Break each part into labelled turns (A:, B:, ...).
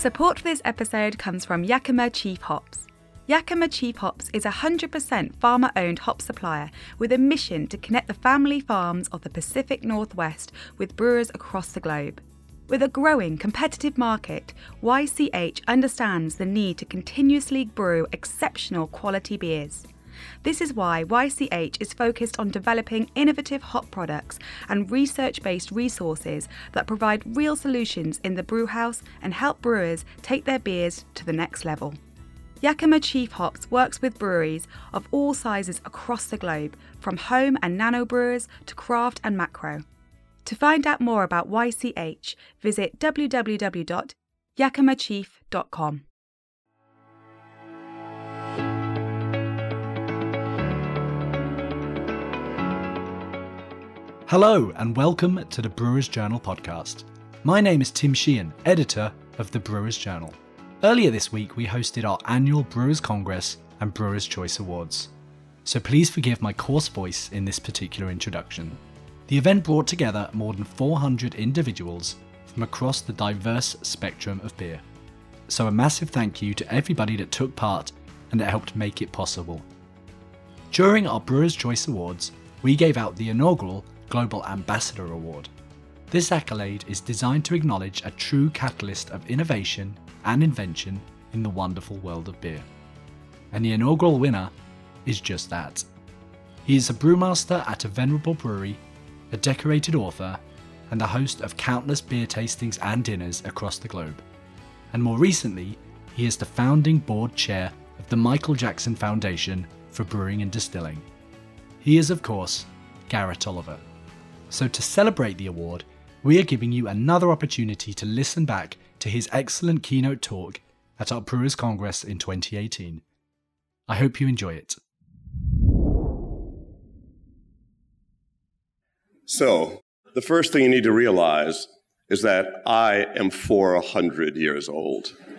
A: Support for this episode comes from Yakima Chief Hops. Yakima Chief Hops is a 100% farmer owned hop supplier with a mission to connect the family farms of the Pacific Northwest with brewers across the globe. With a growing competitive market, YCH understands the need to continuously brew exceptional quality beers. This is why YCH is focused on developing innovative hop products and research based resources that provide real solutions in the brewhouse and help brewers take their beers to the next level. Yakima Chief Hops works with breweries of all sizes across the globe, from home and nano brewers to craft and macro. To find out more about YCH, visit www.yakimachief.com.
B: Hello, and welcome to the Brewers Journal podcast. My name is Tim Sheehan, editor of the Brewers Journal. Earlier this week, we hosted our annual Brewers Congress and Brewers Choice Awards. So please forgive my coarse voice in this particular introduction. The event brought together more than 400 individuals from across the diverse spectrum of beer. So a massive thank you to everybody that took part and that helped make it possible. During our Brewers Choice Awards, we gave out the inaugural Global Ambassador Award. This accolade is designed to acknowledge a true catalyst of innovation and invention in the wonderful world of beer. And the inaugural winner is just that. He is a brewmaster at a venerable brewery, a decorated author, and the host of countless beer tastings and dinners across the globe. And more recently, he is the founding board chair of the Michael Jackson Foundation for Brewing and Distilling. He is, of course, Garrett Oliver. So, to celebrate the award, we are giving you another opportunity to listen back to his excellent keynote talk at our Brewers Congress in 2018. I hope you enjoy it.
C: So, the first thing you need to realize is that I am 400 years old.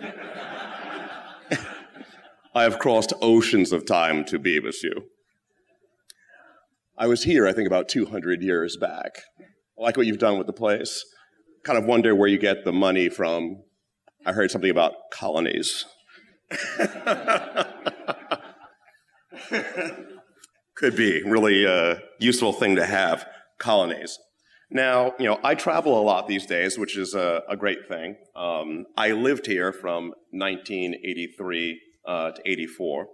C: I have crossed oceans of time to be with you. I was here, I think, about 200 years back. I like what you've done with the place. Kind of wonder where you get the money from. I heard something about colonies. Could be really a useful thing to have colonies. Now, you know, I travel a lot these days, which is a, a great thing. Um, I lived here from 1983 uh, to 84.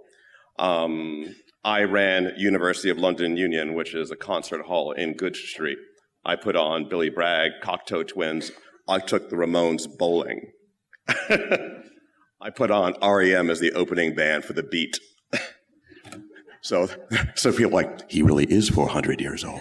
C: Um, I ran University of London Union, which is a concert hall in Goodge Street. I put on Billy Bragg, Cocteau Twins. I took the Ramones bowling. I put on REM as the opening band for the beat. so, so people like, he really is 400 years old.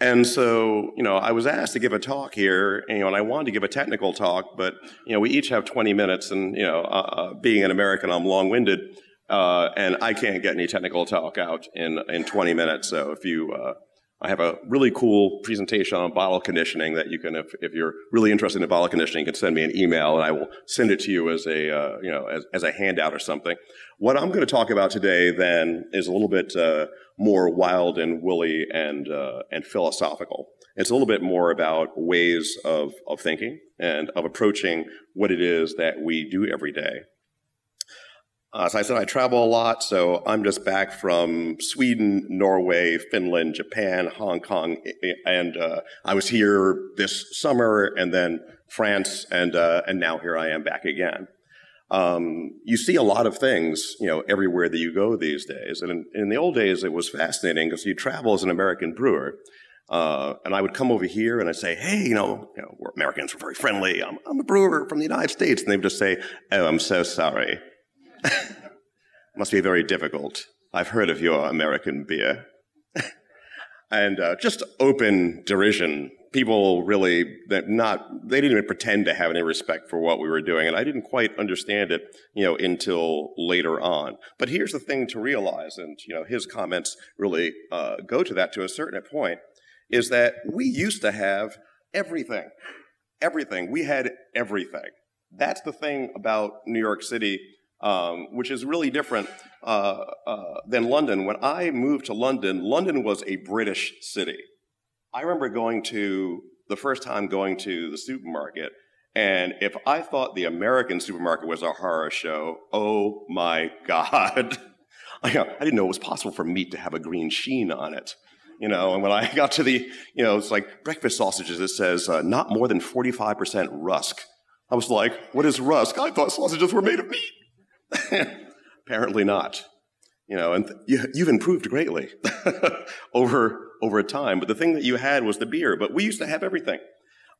C: And so, you know, I was asked to give a talk here, and, you know, and I wanted to give a technical talk, but, you know, we each have 20 minutes, and, you know, uh, uh, being an American, I'm long winded, uh, and I can't get any technical talk out in, in 20 minutes. So if you, uh, I have a really cool presentation on bottle conditioning that you can, if, if you're really interested in bottle conditioning, you can send me an email and I will send it to you as a, uh, you know, as, as a handout or something. What I'm going to talk about today then is a little bit uh, more wild and woolly and, uh, and philosophical. It's a little bit more about ways of, of thinking and of approaching what it is that we do every day. Uh, as I said, I travel a lot, so I'm just back from Sweden, Norway, Finland, Japan, Hong Kong, and uh, I was here this summer, and then France, and uh, and now here I am back again. Um, you see a lot of things, you know, everywhere that you go these days. And in, in the old days, it was fascinating because you travel as an American brewer. Uh, and I would come over here and I'd say, hey, you know, you know Americans, we're very friendly. I'm, I'm, a brewer from the United States. And they would just say, oh, I'm so sorry. Must be very difficult. I've heard of your American beer. and uh, just open derision. People really not they didn't even pretend to have any respect for what we were doing and i didn't quite understand it you know until later on. But here's the thing to realize and you know his comments really uh, go to that to a certain point is that we used to have everything. Everything. We had everything. That's the thing about new york city um, which is really different uh, uh, than london when i moved to london london was a british city I remember going to the first time going to the supermarket. And if I thought the American supermarket was a horror show, oh my God. I, didn't know it was possible for meat to have a green sheen on it. You know, and when I got to the, you know, it's like breakfast sausages, it says uh, not more than 45% rusk. I was like, what is rusk? I thought sausages were made of meat. Apparently not. You know, and th- you, have improved greatly over, over time. But the thing that you had was the beer. But we used to have everything.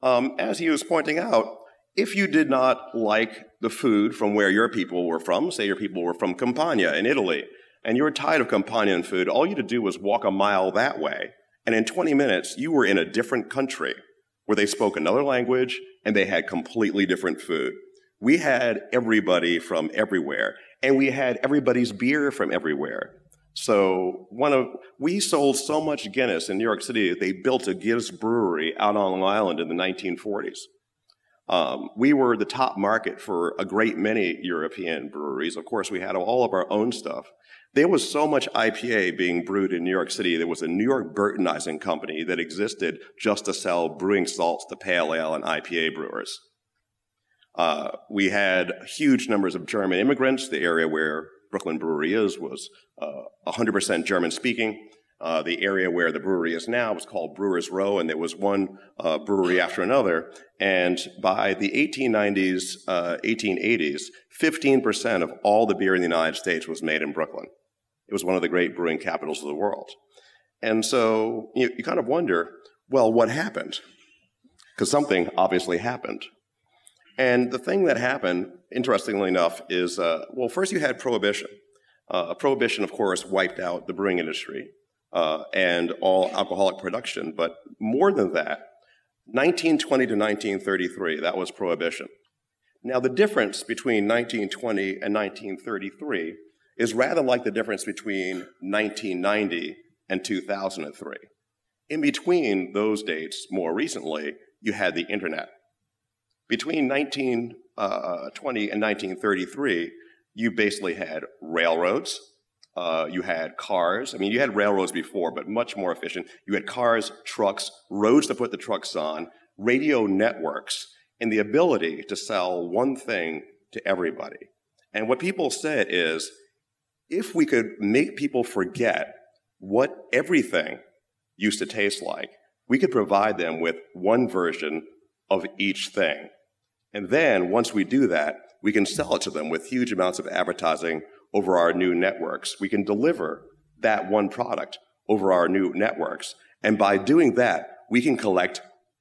C: Um, as he was pointing out, if you did not like the food from where your people were from, say your people were from Campania in Italy, and you were tired of Campanian food, all you had to do was walk a mile that way. And in 20 minutes, you were in a different country where they spoke another language and they had completely different food. We had everybody from everywhere, and we had everybody's beer from everywhere. So one of we sold so much Guinness in New York City that they built a Guinness brewery out on Long Island in the 1940s. Um, we were the top market for a great many European breweries. Of course, we had all of our own stuff. There was so much IPA being brewed in New York City. There was a New York Burtonizing Company that existed just to sell brewing salts to pale ale and IPA brewers. Uh, we had huge numbers of German immigrants. The area where Brooklyn Brewery is was uh, 100% German speaking. Uh, the area where the brewery is now was called Brewers Row, and there was one uh, brewery after another. And by the 1890s, 1880s, 15% of all the beer in the United States was made in Brooklyn. It was one of the great brewing capitals of the world. And so you, you kind of wonder, well, what happened? Because something obviously happened. And the thing that happened, interestingly enough, is uh, well, first you had prohibition. Uh, prohibition, of course, wiped out the brewing industry uh, and all alcoholic production. But more than that, 1920 to 1933, that was prohibition. Now, the difference between 1920 and 1933 is rather like the difference between 1990 and 2003. In between those dates, more recently, you had the internet. Between 1920 uh, and 1933, you basically had railroads, uh, you had cars. I mean, you had railroads before, but much more efficient. You had cars, trucks, roads to put the trucks on, radio networks, and the ability to sell one thing to everybody. And what people said is if we could make people forget what everything used to taste like, we could provide them with one version of each thing. And then once we do that, we can sell it to them with huge amounts of advertising over our new networks. We can deliver that one product over our new networks. And by doing that, we can collect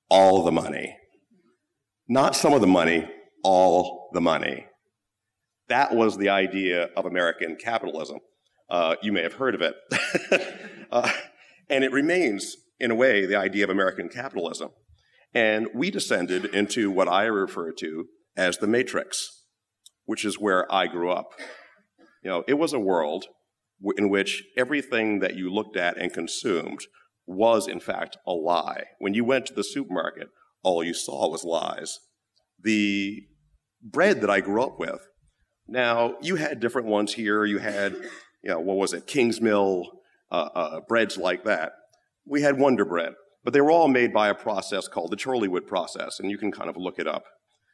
C: all the money. Not some of the money, all the money. That was the idea of American capitalism. Uh, you may have heard of it. uh, and it remains, in a way, the idea of American capitalism. And we descended into what I refer to as the matrix, which is where I grew up. You know, it was a world in which everything that you looked at and consumed was, in fact, a lie. When you went to the supermarket, all you saw was lies. The bread that I grew up with, now you had different ones here. You had, you know, what was it, Kingsmill, uh, uh, breads like that. We had Wonder Bread. But they were all made by a process called the Chorleywood process, and you can kind of look it up.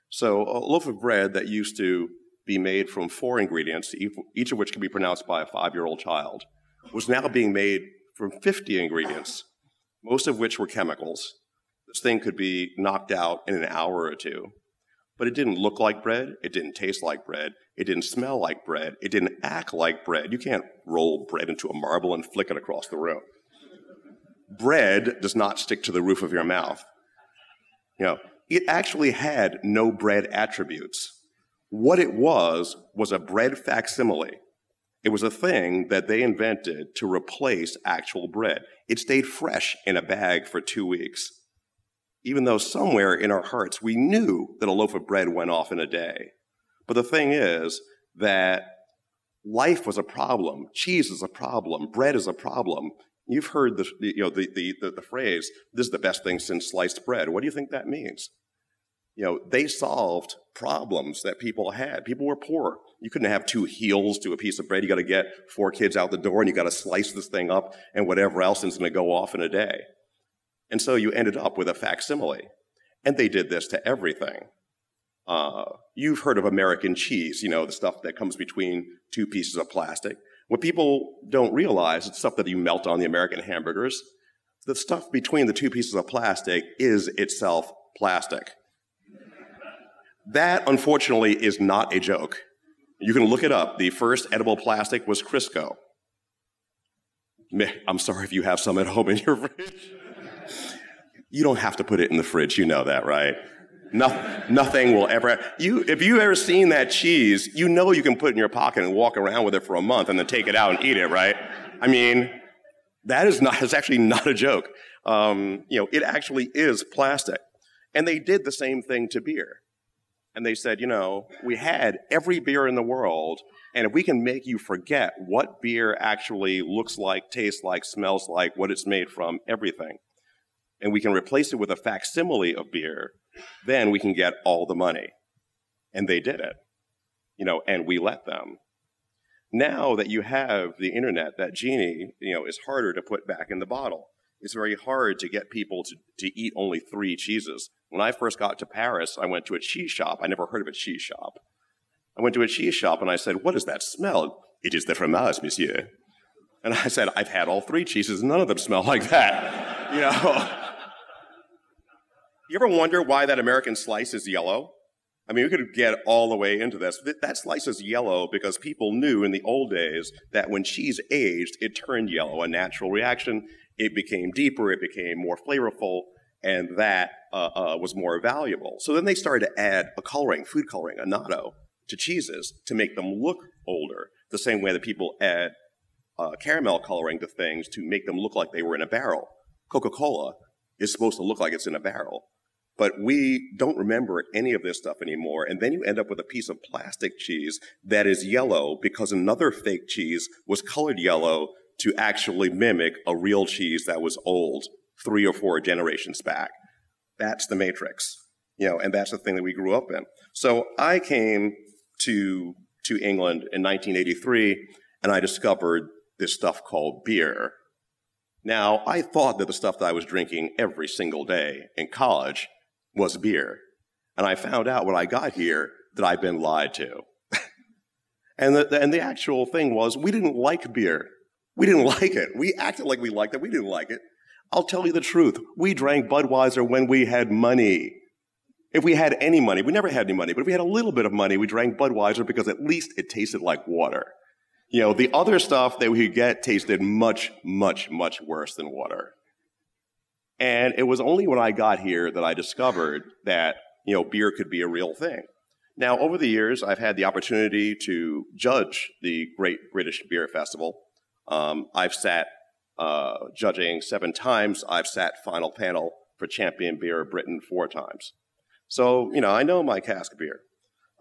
C: So a loaf of bread that used to be made from four ingredients, each of which can be pronounced by a five-year-old child, was now being made from 50 ingredients, most of which were chemicals. This thing could be knocked out in an hour or two. But it didn't look like bread. It didn't taste like bread. It didn't smell like bread. It didn't act like bread. You can't roll bread into a marble and flick it across the room bread does not stick to the roof of your mouth. You know, it actually had no bread attributes. What it was was a bread facsimile. It was a thing that they invented to replace actual bread. It stayed fresh in a bag for two weeks. Even though somewhere in our hearts we knew that a loaf of bread went off in a day. But the thing is that life was a problem, cheese is a problem, bread is a problem, You've heard the, you know, the, the, the, the phrase, this is the best thing since sliced bread. What do you think that means? You know, they solved problems that people had. People were poor. You couldn't have two heels to a piece of bread. You got to get four kids out the door and you got to slice this thing up and whatever else is going to go off in a day. And so you ended up with a facsimile. And they did this to everything. Uh, you've heard of American cheese, you know, the stuff that comes between two pieces of plastic. What people don't realize, it's stuff that you melt on the American hamburgers. The stuff between the two pieces of plastic is itself plastic. That, unfortunately, is not a joke. You can look it up. The first edible plastic was Crisco. I'm sorry if you have some at home in your fridge. You don't have to put it in the fridge, you know that, right? No, nothing will ever. You, if you've ever seen that cheese, you know you can put it in your pocket and walk around with it for a month and then take it out and eat it, right? I mean, that is not. It's actually not a joke. Um, you know, it actually is plastic, and they did the same thing to beer and they said, you know, we had every beer in the world, and if we can make you forget what beer actually looks like, tastes like, smells like, what it's made from, everything, and we can replace it with a facsimile of beer, then we can get all the money. And they did it, you know, and we let them. Now that you have the internet, that genie, you know, is harder to put back in the bottle. It's very hard to get people to, to eat only three cheeses. When I first got to Paris, I went to a cheese shop. I never heard of a cheese shop. I went to a cheese shop and I said, What does that smell? It is the fromage, monsieur. And I said, I've had all three cheeses, none of them smell like that. you know. You ever wonder why that American slice is yellow? I mean, we could get all the way into this. That slice is yellow because people knew in the old days that when cheese aged, it turned yellow, a natural reaction. It became deeper, it became more flavorful, and that uh, uh, was more valuable. So then they started to add a coloring, food coloring, annatto, to cheeses to make them look older, the same way that people add uh, caramel coloring to things to make them look like they were in a barrel. Coca Cola is supposed to look like it's in a barrel. But we don't remember any of this stuff anymore. And then you end up with a piece of plastic cheese that is yellow because another fake cheese was colored yellow to actually mimic a real cheese that was old three or four generations back. That's the matrix, you know, and that's the thing that we grew up in. So I came to to England in 1983, and I discovered this stuff called beer. Now, I thought that the stuff that I was drinking every single day in college was beer. And I found out when I got here that I'd been lied to. and, the, and the actual thing was, we didn't like beer. We didn't like it. We acted like we liked it. We didn't like it. I'll tell you the truth. We drank Budweiser when we had money. If we had any money, we never had any money, but if we had a little bit of money, we drank Budweiser because at least it tasted like water. You know, the other stuff that we could get tasted much, much, much worse than water. And it was only when I got here that I discovered that, you know, beer could be a real thing. Now, over the years, I've had the opportunity to judge the Great British Beer Festival. Um, I've sat uh, judging seven times. I've sat final panel for Champion Beer Britain four times. So, you know, I know my cask beer.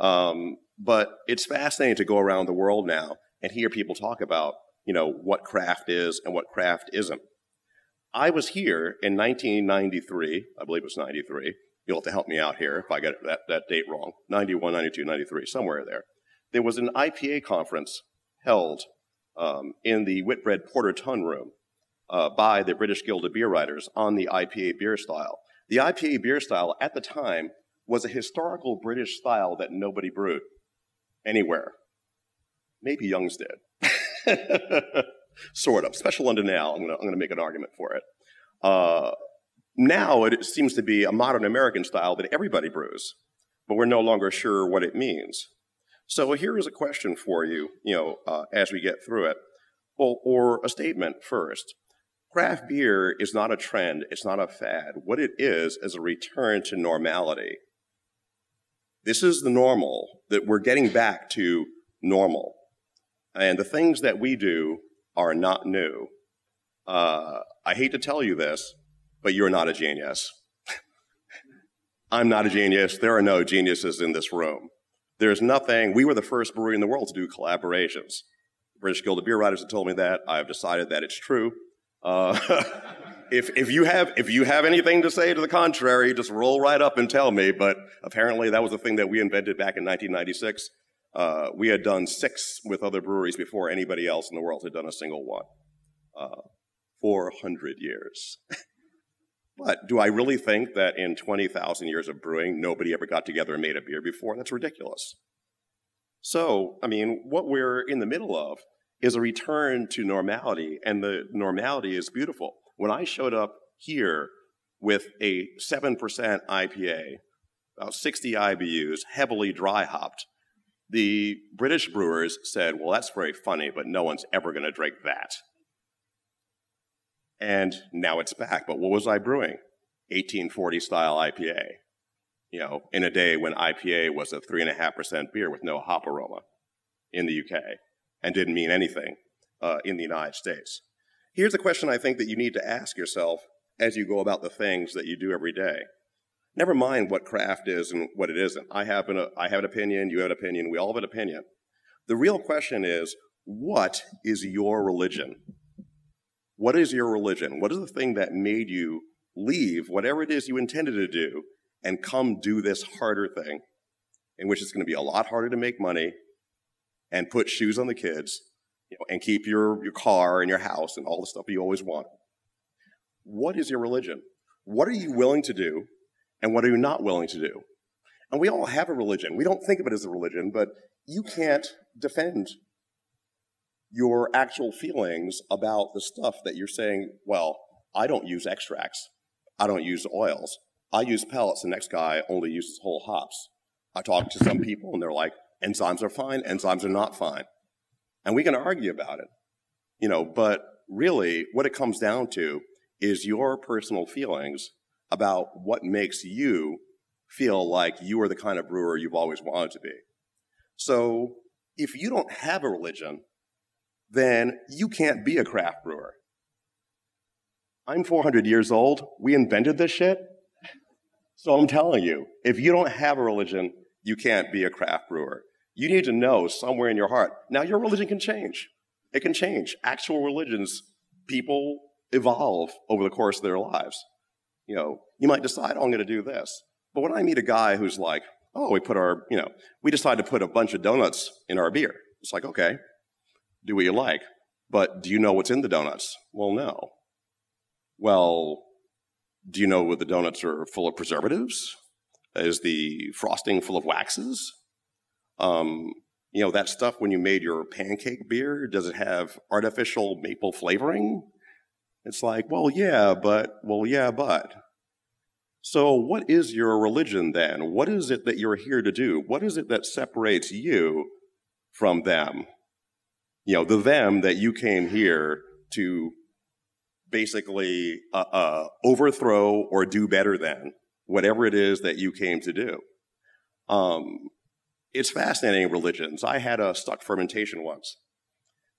C: Um, but it's fascinating to go around the world now and hear people talk about, you know, what craft is and what craft isn't. I was here in 1993, I believe it was 93. You'll have to help me out here if I get that, that date wrong. 91, 92, 93, somewhere there. There was an IPA conference held um, in the Whitbread Porter Tun Room uh, by the British Guild of Beer Writers on the IPA beer style. The IPA beer style at the time was a historical British style that nobody brewed anywhere. Maybe Young's did. sort of. Special London Ale, I'm going to make an argument for it. Uh, now it seems to be a modern American style that everybody brews, but we're no longer sure what it means. So here is a question for you, you know, uh, as we get through it, well, or a statement first. Craft beer is not a trend, it's not a fad. What it is is a return to normality. This is the normal, that we're getting back to normal. And the things that we do are not new. Uh, I hate to tell you this, but you're not a genius. I'm not a genius. There are no geniuses in this room. There's nothing, we were the first brewery in the world to do collaborations. The British Guild of Beer Writers have told me that. I've decided that it's true. Uh, if, if, you have, if you have anything to say to the contrary, just roll right up and tell me. But apparently, that was the thing that we invented back in 1996. Uh, we had done six with other breweries before anybody else in the world had done a single one. Uh, 400 years. But do I really think that in 20,000 years of brewing, nobody ever got together and made a beer before? That's ridiculous. So, I mean, what we're in the middle of is a return to normality, and the normality is beautiful. When I showed up here with a 7% IPA, about 60 IBUs, heavily dry hopped, the British brewers said, Well, that's very funny, but no one's ever going to drink that. And now it's back. But what was I brewing? 1840 style IPA. You know, in a day when IPA was a 3.5% beer with no hop aroma in the UK and didn't mean anything uh, in the United States. Here's a question I think that you need to ask yourself as you go about the things that you do every day. Never mind what craft is and what it isn't. I have an, I have an opinion, you have an opinion, we all have an opinion. The real question is, what is your religion? What is your religion? What is the thing that made you leave whatever it is you intended to do and come do this harder thing, in which it's going to be a lot harder to make money and put shoes on the kids you know, and keep your, your car and your house and all the stuff you always want? What is your religion? What are you willing to do and what are you not willing to do? And we all have a religion. We don't think of it as a religion, but you can't defend your actual feelings about the stuff that you're saying, well, I don't use extracts. I don't use oils. I use pellets. The next guy only uses whole hops. I talk to some people and they're like, enzymes are fine, enzymes are not fine. And we can argue about it, you know, but really what it comes down to is your personal feelings about what makes you feel like you are the kind of brewer you've always wanted to be. So if you don't have a religion, then you can't be a craft brewer. I'm 400 years old. We invented this shit. So I'm telling you, if you don't have a religion, you can't be a craft brewer. You need to know somewhere in your heart. Now, your religion can change. It can change. Actual religions, people evolve over the course of their lives. You know, you might decide, oh, I'm going to do this. But when I meet a guy who's like, oh, we put our, you know, we decided to put a bunch of donuts in our beer. It's like, okay, do what you like. But do you know what's in the donuts? Well, no. Well, do you know what the donuts are full of preservatives? Is the frosting full of waxes? Um, you know, that stuff when you made your pancake beer, does it have artificial maple flavoring? It's like, well, yeah, but, well, yeah, but. So, what is your religion then? What is it that you're here to do? What is it that separates you from them? You know, the them that you came here to basically uh, uh, overthrow or do better than, whatever it is that you came to do. Um, it's fascinating religions. I had a stuck fermentation once,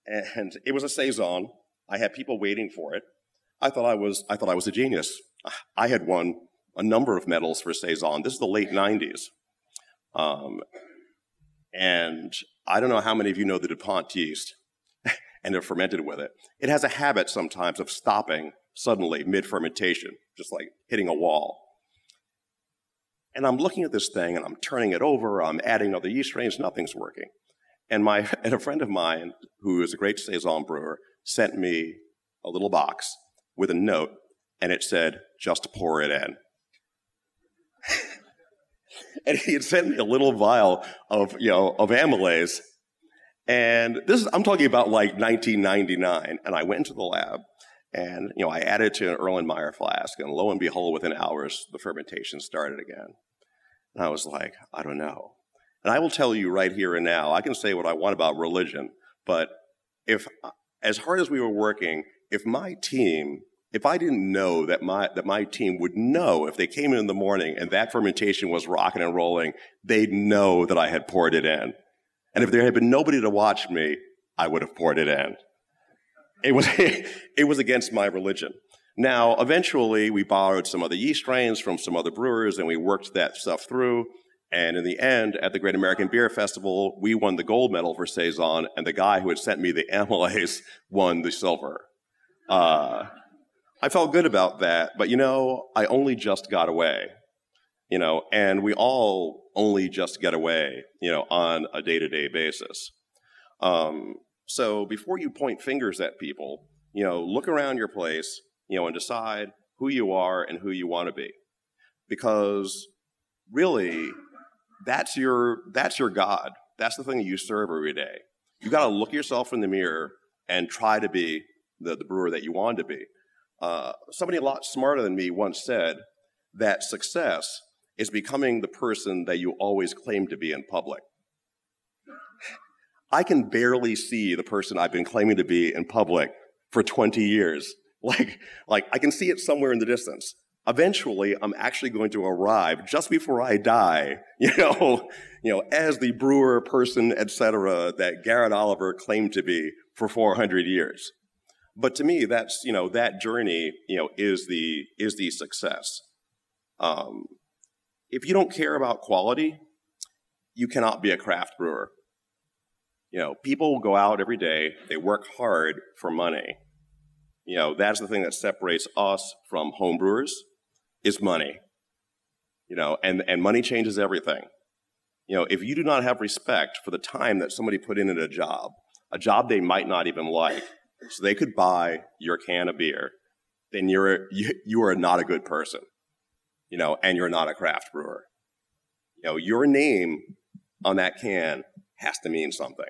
C: and it was a saison. I had people waiting for it. I thought I was I thought I was a genius. I had won a number of medals for saison. This is the late '90s, um, and I don't know how many of you know the Dupont yeast and have fermented with it. It has a habit sometimes of stopping suddenly mid fermentation, just like hitting a wall. And I'm looking at this thing and I'm turning it over, I'm adding other yeast strains, nothing's working. And my and a friend of mine, who is a great saison brewer, sent me a little box with a note, and it said, just pour it in. and he had sent me a little vial of, you know, of amylase. And this is, I'm talking about like 1999. And I went into the lab and, you know, I added to an Erlenmeyer flask. And lo and behold, within hours, the fermentation started again. And I was like, I don't know. And I will tell you right here and now, I can say what I want about religion, but if, as hard as we were working, if my team, if I didn't know that my, that my team would know if they came in in the morning and that fermentation was rocking and rolling, they'd know that I had poured it in. And if there had been nobody to watch me, I would have poured it in. It was, it was against my religion. Now, eventually, we borrowed some other yeast strains from some other brewers and we worked that stuff through. And in the end, at the Great American Beer Festival, we won the gold medal for Saison, and the guy who had sent me the amylase won the silver. Uh, I felt good about that, but you know, I only just got away. You know, and we all only just get away, you know, on a day to day basis. Um, so before you point fingers at people, you know, look around your place, you know, and decide who you are and who you want to be. Because really, that's your, that's your God. That's the thing that you serve every day. You got to look yourself in the mirror and try to be the, the brewer that you want to be. Uh, somebody a lot smarter than me once said that success is becoming the person that you always claim to be in public. I can barely see the person I've been claiming to be in public for 20 years. Like, like I can see it somewhere in the distance. Eventually, I'm actually going to arrive just before I die, you know, you know, as the brewer person, etc., that Garrett Oliver claimed to be for 400 years. But to me, that's you know that journey, you know, is the is the success. Um, if you don't care about quality, you cannot be a craft brewer. You know, people go out every day, they work hard for money. You know, that's the thing that separates us from homebrewers is money. You know, and, and money changes everything. You know, if you do not have respect for the time that somebody put in at a job, a job they might not even like, so they could buy your can of beer, then you're you, you are not a good person. You know, and you're not a craft brewer. You know, your name on that can has to mean something.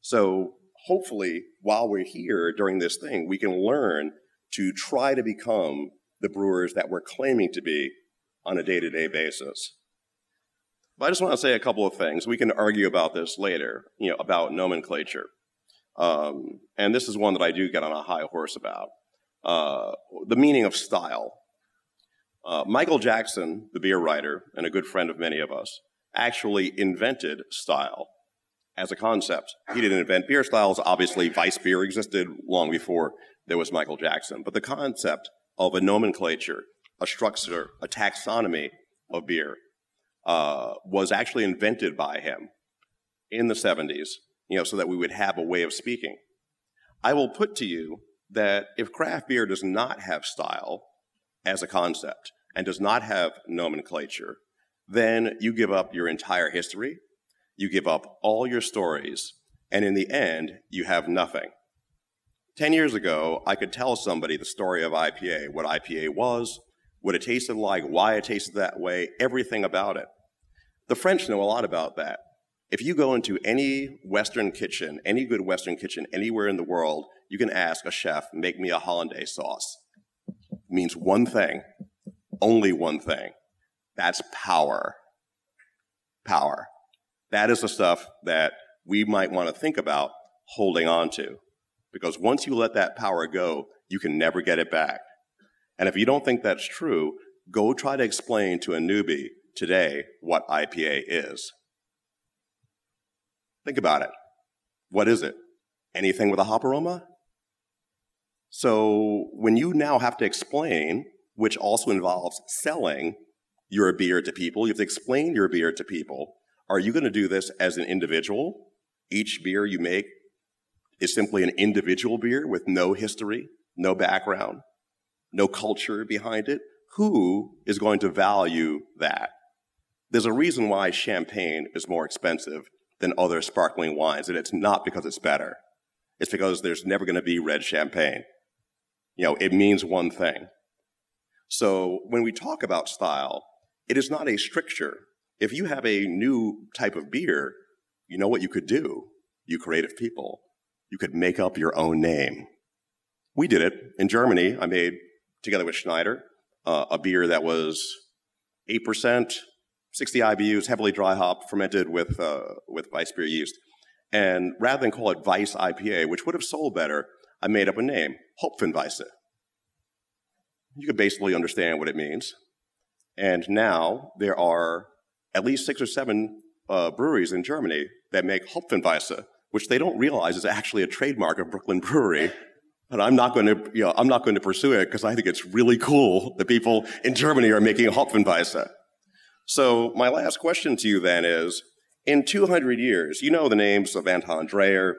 C: So hopefully, while we're here during this thing, we can learn to try to become the brewers that we're claiming to be on a day to day basis. But I just want to say a couple of things. We can argue about this later, you know, about nomenclature. Um, and this is one that I do get on a high horse about. Uh, the meaning of style. Uh, Michael Jackson, the beer writer and a good friend of many of us, actually invented style as a concept. He didn't invent beer styles. Obviously, Weiss beer existed long before there was Michael Jackson. But the concept of a nomenclature, a structure, a taxonomy of beer uh, was actually invented by him in the 70s, you know, so that we would have a way of speaking. I will put to you that if craft beer does not have style as a concept and does not have nomenclature, then you give up your entire history, you give up all your stories, and in the end, you have nothing. 10 years ago, I could tell somebody the story of IPA, what IPA was, what it tasted like, why it tasted that way, everything about it. The French know a lot about that. If you go into any Western kitchen, any good Western kitchen anywhere in the world, you can ask a chef, make me a hollandaise sauce. It means one thing, only one thing. That's power. Power. That is the stuff that we might want to think about holding on to. Because once you let that power go, you can never get it back. And if you don't think that's true, go try to explain to a newbie today what IPA is. Think about it. What is it? Anything with a hop aroma? So when you now have to explain, which also involves selling your beer to people, you have to explain your beer to people, are you going to do this as an individual? Each beer you make is simply an individual beer with no history, no background, no culture behind it. Who is going to value that? There's a reason why champagne is more expensive than other sparkling wines, and it's not because it's better. It's because there's never going to be red champagne. You know, it means one thing. So when we talk about style, it is not a stricture if you have a new type of beer, you know what you could do, you creative people. You could make up your own name. We did it. In Germany, I made, together with Schneider, uh, a beer that was 8%, 60 IBUs, heavily dry hop, fermented with, uh, with Weiss beer yeast. And rather than call it Weiss IPA, which would have sold better, I made up a name, Hopfenweisse. You could basically understand what it means. And now there are at least six or seven uh, breweries in Germany that make Hopfenweisse, which they don't realize is actually a trademark of Brooklyn Brewery. But I'm not going to, you know, I'm not going to pursue it because I think it's really cool that people in Germany are making Hopfenweisse. So my last question to you then is, in 200 years, you know the names of Anton Dreher,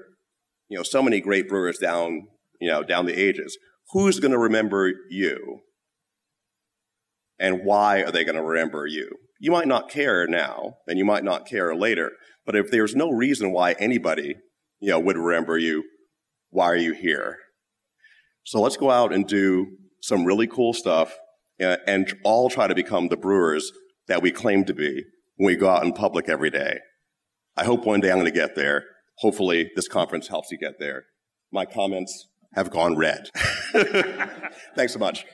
C: you know, so many great brewers down, you know, down the ages. Who's going to remember you? And why are they going to remember you? You might not care now, and you might not care later, but if there's no reason why anybody, you know, would remember you, why are you here? So let's go out and do some really cool stuff, uh, and all try to become the brewers that we claim to be when we go out in public every day. I hope one day I'm going to get there. Hopefully, this conference helps you get there. My comments have gone red. Thanks so much.